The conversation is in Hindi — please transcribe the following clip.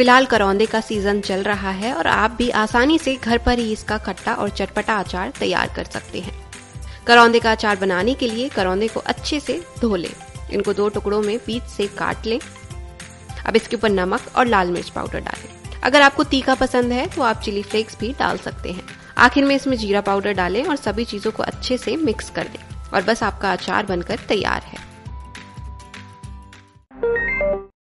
फ़िलहाल करौंदे का सीज़न चल रहा है और आप भी आसानी से घर पर ही इसका खट्टा और चटपटा अचार तैयार कर सकते हैं। करौंदे का अचार बनाने के लिए करौंदे को अच्छे से धो लें। इनको दो टुकड़ों में बीच से काट लें। अब इसके ऊपर नमक और लाल मिर्च पाउडर डालें। अगर आपको तीखा पसंद है तो आप चिली फ्लेक्स भी डाल सकते हैं। आखिर में इसमें जीरा पाउडर डालें और सभी चीज़ों को अच्छे से मिक्स कर दें और बस आपका अचार बनकर तैयार है।